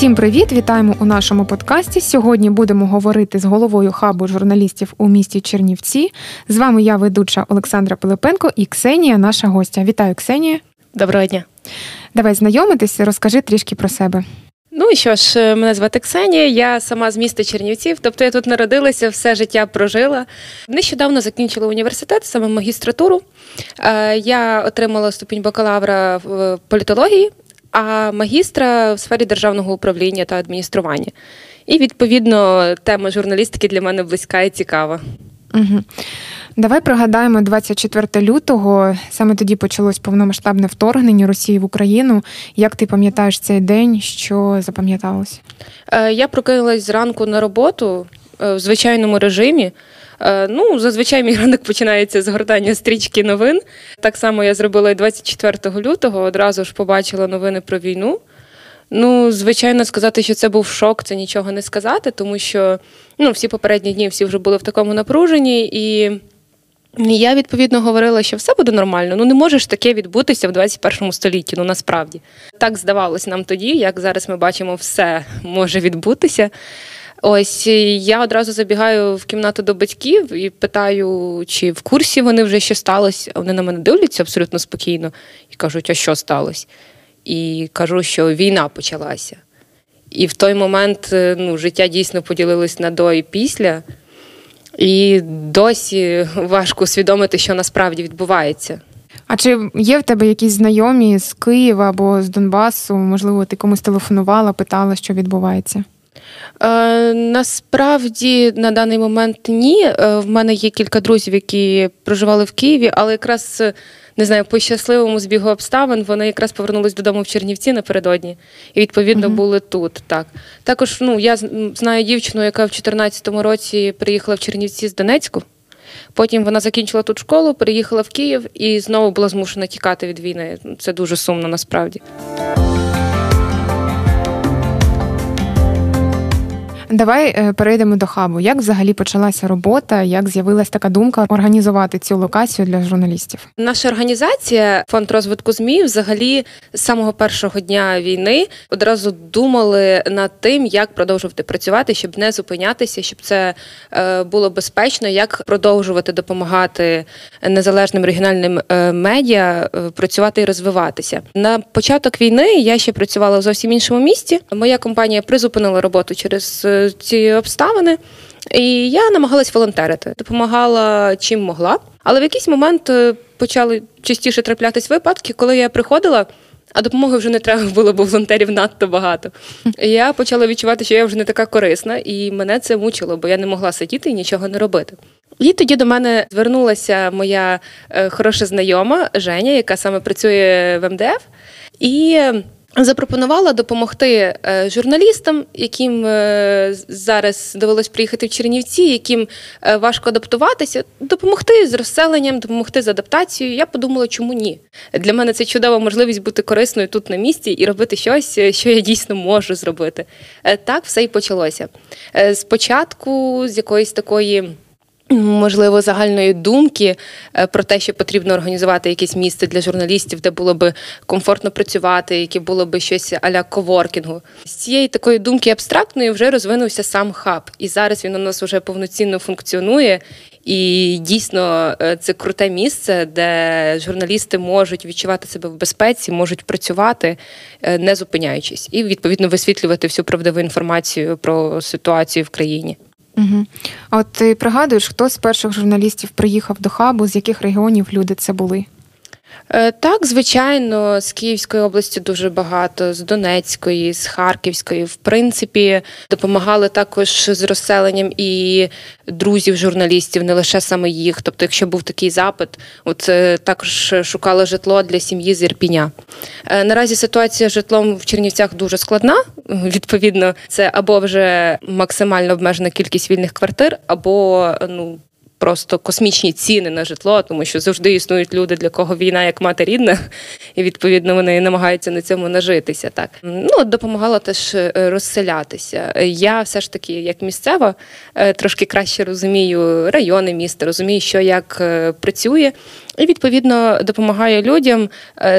Всім привіт! Вітаємо у нашому подкасті. Сьогодні будемо говорити з головою хабу журналістів у місті Чернівці. З вами я, ведуча Олександра Пилипенко і Ксенія, наша гостя. Вітаю, Ксенія. Доброго дня. Давай знайомитися, розкажи трішки про себе. Ну і що ж, е, мене звати Ксенія, я сама з міста Чернівців, тобто я тут народилася, все життя прожила. Нещодавно закінчила університет, саме магістратуру. Е, я отримала ступінь бакалавра в політології, а магістра в сфері державного управління та адміністрування. І відповідно тема журналістики для мене близька і цікава. Угу. Давай пригадаємо 24 лютого. Саме тоді почалось повномасштабне вторгнення Росії в Україну. Як ти пам'ятаєш цей день? Що запам'яталось? Е, я прокинулась зранку на роботу е, в звичайному режимі. Е, ну, зазвичай мій ранок починається з гортання стрічки новин. Так само я зробила і 24 лютого. Одразу ж побачила новини про війну. Ну, звичайно, сказати, що це був шок, це нічого не сказати, тому що ну, всі попередні дні всі вже були в такому напруженні, і я відповідно говорила, що все буде нормально. Ну не може ж таке відбутися в 21 столітті. Ну насправді так здавалось нам тоді, як зараз ми бачимо, все може відбутися. Ось я одразу забігаю в кімнату до батьків і питаю, чи в курсі вони вже що сталося. Вони на мене дивляться абсолютно спокійно і кажуть, а що сталося? І кажу, що війна почалася. І в той момент е, ну, життя дійсно поділилось на до і після. І досі важко усвідомити, що насправді відбувається. А чи є в тебе якісь знайомі з Києва або з Донбасу? Можливо, ти комусь телефонувала, питала, що відбувається? Е, Насправді на даний момент ні. Е, в мене є кілька друзів, які проживали в Києві, але якраз не знаю, по щасливому збігу обставин вони якраз повернулись додому в Чернівці напередодні і відповідно uh були тут. Так також ну я знаю дівчину, яка в 2014 році приїхала в Чернівці з Донецьку. Потім вона закінчила тут школу, переїхала в Київ і знову була змушена тікати від війни. Це дуже сумно насправді. Давай е, перейдемо до хабу. Як взагалі почалася робота? Як з'явилася така думка організувати цю локацію для журналістів? Наша організація, фонд розвитку змі, взагалі з самого першого дня війни одразу думали над тим, як продовжувати працювати, щоб не зупинятися, щоб це е, було безпечно, як продовжувати допомагати незалежним регіональним е, медіа працювати і розвиватися. На початок війни я ще працювала в зовсім іншому місті. Моя компанія призупинила роботу через ці обставини. І я намагалась волонтерити, допомагала чим могла. Але в якийсь момент е, почали частіше траплятись випадки, коли я приходила, а допомоги вже не треба було, бо волонтерів надто багато. Я почала відчувати, що я вже не така корисна, і мене це мучило, бо я не могла сидіти і нічого не робити. І тоді до мене звернулася моя е, хороша знайома Женя, яка саме працює в МДФ. І Запропонувала допомогти е, журналістам, яким е, зараз довелось приїхати в Чернівці, яким е, важко адаптуватися, допомогти з розселенням, допомогти з адаптацією. Я подумала, чому ні? Для мене це чудова можливість бути корисною тут на місці і робити щось, що я дійсно можу зробити. Так все і почалося. Спочатку з якоїсь такої. Можливо, загальної думки е, про те, що потрібно організувати якесь місце для журналістів, де було би комфортно працювати, яке було би щось аля коворкінгу. З цієї такої думки абстрактної вже розвинувся сам хаб, і зараз він у нас вже повноцінно функціонує. І дійсно е, це круте місце, де журналісти можуть відчувати себе в безпеці, можуть працювати, е, не зупиняючись, і відповідно висвітлювати всю правдиву інформацію про ситуацію в країні. Угу. А от ти пригадуєш, хто з перших журналістів приїхав до хабу, з яких регіонів люди це були? Е, так, звичайно, з Київської області дуже багато, з Донецької, з Харківської. В принципі, допомагали також з розселенням і друзів журналістів, не лише саме їх. Тобто, якщо був такий запит, от е, також шукали житло для сім'ї з Ірпіня. Е, наразі ситуація з житлом в Чернівцях дуже складна. Відповідно, це або вже максимально обмежена кількість вільних квартир, або ну просто космічні ціни на житло, тому що завжди існують люди, для кого війна як мати рідна, і відповідно вони намагаються на цьому нажитися. Так ну допомагала теж е, розселятися. Я все ж таки, як місцева, е, трошки краще розумію райони міста, розумію, що як е, працює. І відповідно допомагає людям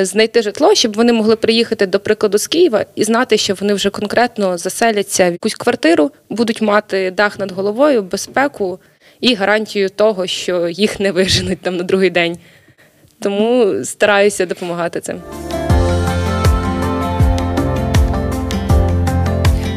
знайти житло, щоб вони могли приїхати до прикладу з Києва і знати, що вони вже конкретно заселяться в якусь квартиру, будуть мати дах над головою, безпеку і гарантію того, що їх не виженуть там на другий день. Тому стараюся допомагати цим.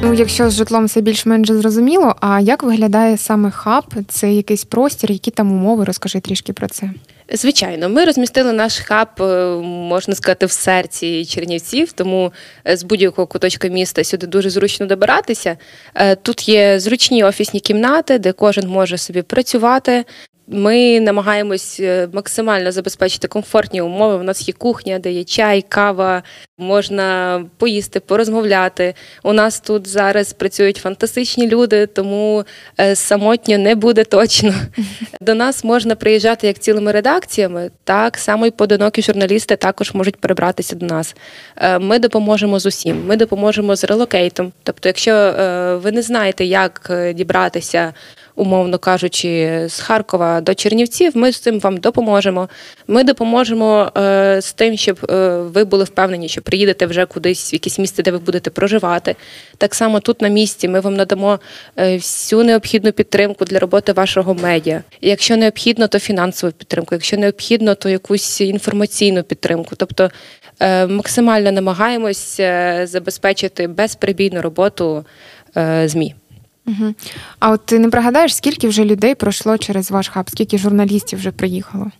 Ну, якщо з житлом все більш-менш зрозуміло, а як виглядає саме хаб? Це якийсь простір, які там умови? Розкажи трішки про це. Звичайно, ми розмістили наш хаб, е, можна сказати, в серці Чернівців, тому е, з будь-якого куточка міста сюди дуже зручно добиратися. Е, тут є зручні офісні кімнати, де кожен може собі працювати, ми намагаємось е, максимально забезпечити комфортні умови. У нас є кухня, де є чай, кава, можна поїсти, порозмовляти. У нас тут зараз працюють фантастичні люди, тому е, самотньо не буде точно. До нас можна приїжджати як цілими редакціями, так само й поодинокі журналісти також можуть перебратися до нас. Е, ми допоможемо з усім. Ми допоможемо з релокейтом. Тобто, якщо ви не знаєте, як дібратися умовно кажучи, з Харкова до Чернівців, ми з цим вам допоможемо. Ми допоможемо е, з тим, щоб е, ви були впевнені, що приїдете вже кудись в якесь місце, де ви будете проживати. Так само тут на місці ми вам надамо е, всю необхідну підтримку для роботи вашого медіа. якщо необхідно, то фінансову підтримку. Якщо необхідно, то якусь інформаційну підтримку. Тобто максимально намагаємось забезпечити безперебійну роботу ЗМІ. Угу. А от ти не пригадаєш, скільки вже людей пройшло через ваш хаб, скільки журналістів вже приїхало?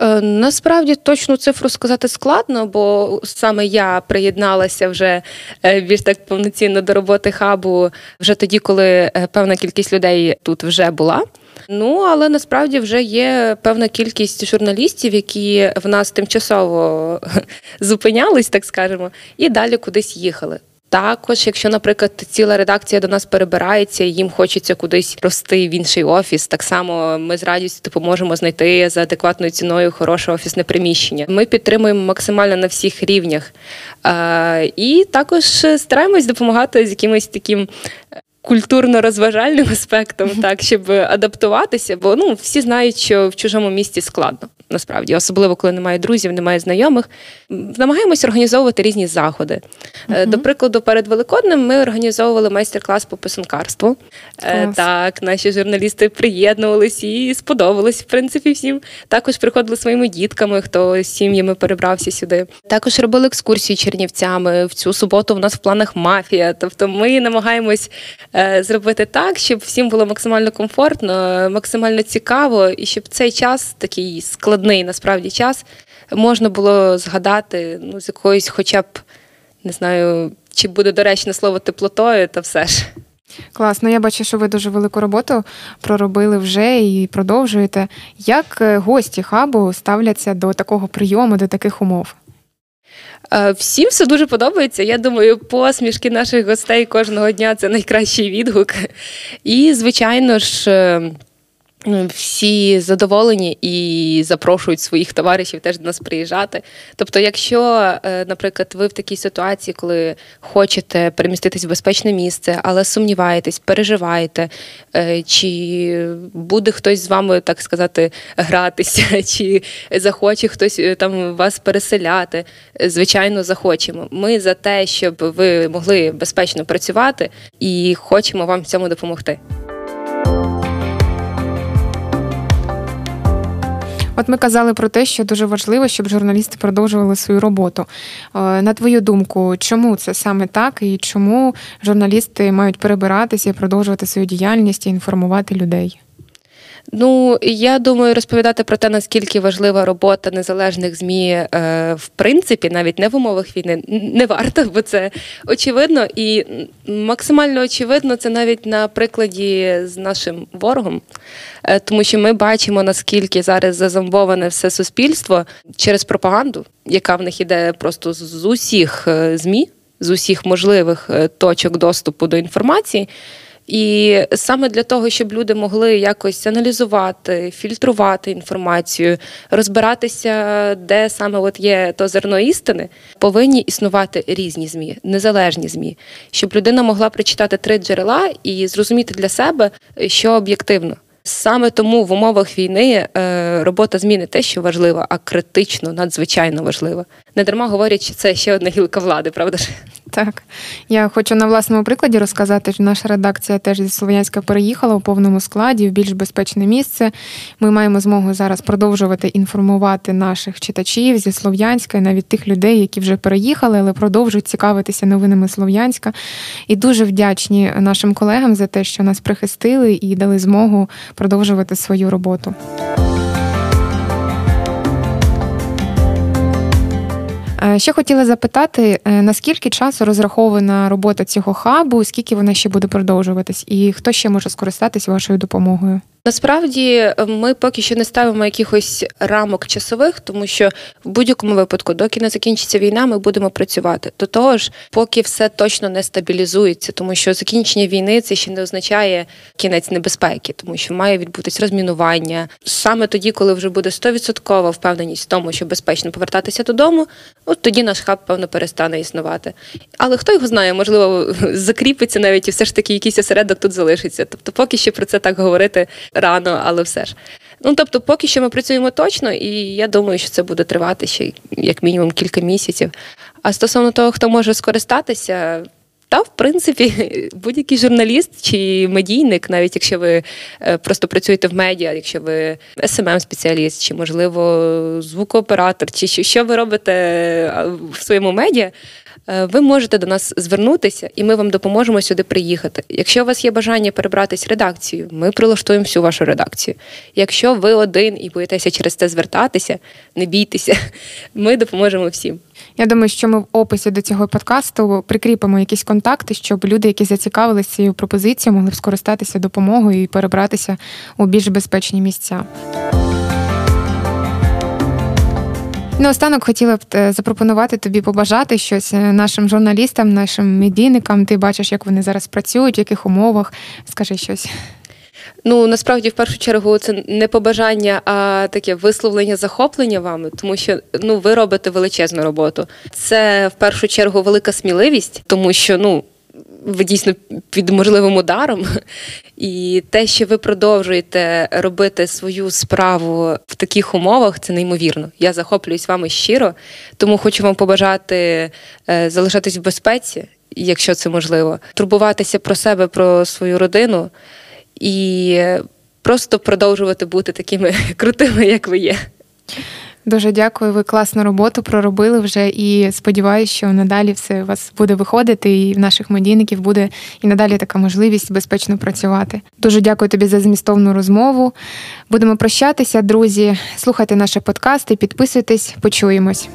Е, насправді точну цифру сказати складно, бо саме я приєдналася вже е, більш так повноцінно до роботи хабу вже тоді, коли е, певна кількість людей тут вже була. Ну але насправді вже є певна кількість журналістів, які в нас тимчасово зупинялись, так скажемо, і далі кудись їхали. Також, якщо, наприклад, ціла редакція до нас перебирається, і їм хочеться кудись рости в інший офіс, так само ми з радістю допоможемо знайти за адекватною ціною хороше офісне приміщення. Ми підтримуємо максимально на всіх рівнях. І також стараємось допомагати з якимось таким культурно-розважальним аспектом, так щоб адаптуватися, бо ну всі знають, що в чужому місті складно. Насправді, особливо коли немає друзів, немає знайомих, намагаємося організовувати різні заходи. Uh-huh. До прикладу, перед Великоднем ми організовували майстер-клас по писанкарству. Клас. Так, наші журналісти приєднувалися і сподобалось, в принципі, всім. Також приходили своїми дітками, хто з сім'ями перебрався сюди. Також робили екскурсії чернівцями. В цю суботу в нас в планах мафія. Тобто, ми намагаємось Е, зробити так, щоб всім було максимально комфортно, максимально цікаво, і щоб цей час, такий складний насправді час, можна було згадати ну, з якоюсь, хоча б не знаю, чи буде доречне слово теплотою, та все ж. Класно, я бачу, що ви дуже велику роботу проробили вже і продовжуєте. Як е, гості хабу ставляться до такого прийому, до таких умов? Е, всім все дуже подобається. Я думаю, посмішки наших гостей кожного дня це найкращий відгук. І, звичайно ж. Всі задоволені і запрошують своїх товаришів теж до нас приїжджати. Тобто, якщо, е, наприклад, ви в такій ситуації, коли хочете переміститись в безпечне місце, але сумніваєтесь, переживаєте, е, чи буде хтось з вами, так сказати, гратися, чи захоче хтось е, там вас переселяти, звичайно, захочемо. Ми за те, щоб ви могли безпечно працювати і хочемо вам в цьому допомогти. От ми казали про те, що дуже важливо, щоб журналісти продовжували свою роботу. Е, на твою думку, чому це саме так, і чому журналісти мають перебиратися і продовжувати свою діяльність і інформувати людей? Ну я думаю, розповідати про те, наскільки важлива робота незалежних змі е, в принципі, навіть не в умовах війни, не варто, бо це очевидно і максимально очевидно це навіть на прикладі з нашим ворогом, е, тому що ми бачимо наскільки зараз зазомбоване все суспільство через пропаганду, яка в них іде просто з усіх е, змі, з усіх можливих точок доступу до інформації. І саме для того, щоб люди могли якось аналізувати, фільтрувати інформацію, розбиратися, де саме от є то зерно істини, повинні існувати різні змі, незалежні змі, щоб людина могла прочитати три джерела і зрозуміти для себе, що об'єктивно. Саме тому в умовах війни е, робота змі не те, що важлива, а критично, надзвичайно важлива. Не дарма говорять, що це ще одна гілка влади, правда ж? Так, я хочу на власному прикладі розказати, що наша редакція теж зі Слов'янська переїхала у повному складі в більш безпечне місце. Ми маємо змогу зараз продовжувати інформувати наших читачів зі Слов'янська, навіть тих людей, які вже переїхали, але продовжують цікавитися новинами Слов'янська. І дуже вдячні нашим колегам за те, що нас прихистили і дали змогу продовжувати свою роботу. Ще хотіла запитати, е, наскільки часу розрахована робота цього хабу, скільки вона ще буде продовжуватись, і хто ще може скористатись вашою допомогою? Насправді е, ми поки що не ставимо якихось рамок часових, тому що в будь-якому випадку, доки не закінчиться війна, ми будемо працювати. До того ж, поки все точно не стабілізується, тому що закінчення війни це ще не означає кінець небезпеки, тому що має відбутись розмінування. Саме тоді, коли вже буде 100% впевненість в тому, що безпечно повертатися додому, от тоді наш хаб певно перестане існувати. Але хто його знає, можливо, закріпиться навіть і все ж таки якийсь осередок тут залишиться. Тобто, поки що про це так говорити рано, але все ж. Ну тобто, поки що ми працюємо точно, і я думаю, що це буде тривати ще як мінімум кілька місяців. А стосовно того, хто може скористатися. Та, в принципі, будь-який журналіст чи медійник, навіть якщо ви е, просто працюєте в медіа, якщо ви смм спеціаліст чи, можливо, звукооператор, чи що ви робите в своєму медіа, Е, ви можете до нас звернутися, і ми вам допоможемо сюди приїхати. Якщо у вас є бажання перебратись редакцію, ми прилаштуємо всю вашу редакцію. Якщо ви один і боїтеся через це звертатися, не бійтеся, ми допоможемо всім. Я думаю, що ми в описі до цього подкасту прикріпимо якісь контакти, щоб люди, які зацікавилися цією пропозицією, могли скористатися допомогою і перебратися у більш безпечні місця. Наостанок хотіла б е, запропонувати тобі побажати щось е, нашим журналістам, нашим медійникам. Ти бачиш, як вони зараз працюють, в яких умовах. Скажи щось. Ну насправді в першу чергу це не побажання, а таке висловлення захоплення вами, тому що ну ви робите величезну роботу. Це в першу чергу велика сміливість, тому що ну ви дійсно під можливим ударом, і те, що ви продовжуєте робити свою справу в таких умовах, це неймовірно. Я захоплююсь вами щиро, тому хочу вам побажати е, залишатись в безпеці, якщо це можливо, турбуватися про себе, про свою родину і просто продовжувати бути такими крутими, як ви є. Дуже дякую. Ви класну роботу проробили вже і сподіваюся, що надалі все у вас буде виходити, і в наших медійників буде і надалі така можливість безпечно працювати. Дуже дякую тобі за змістовну розмову. Будемо прощатися, друзі. Слухайте наші подкасти, підписуйтесь, почуємось.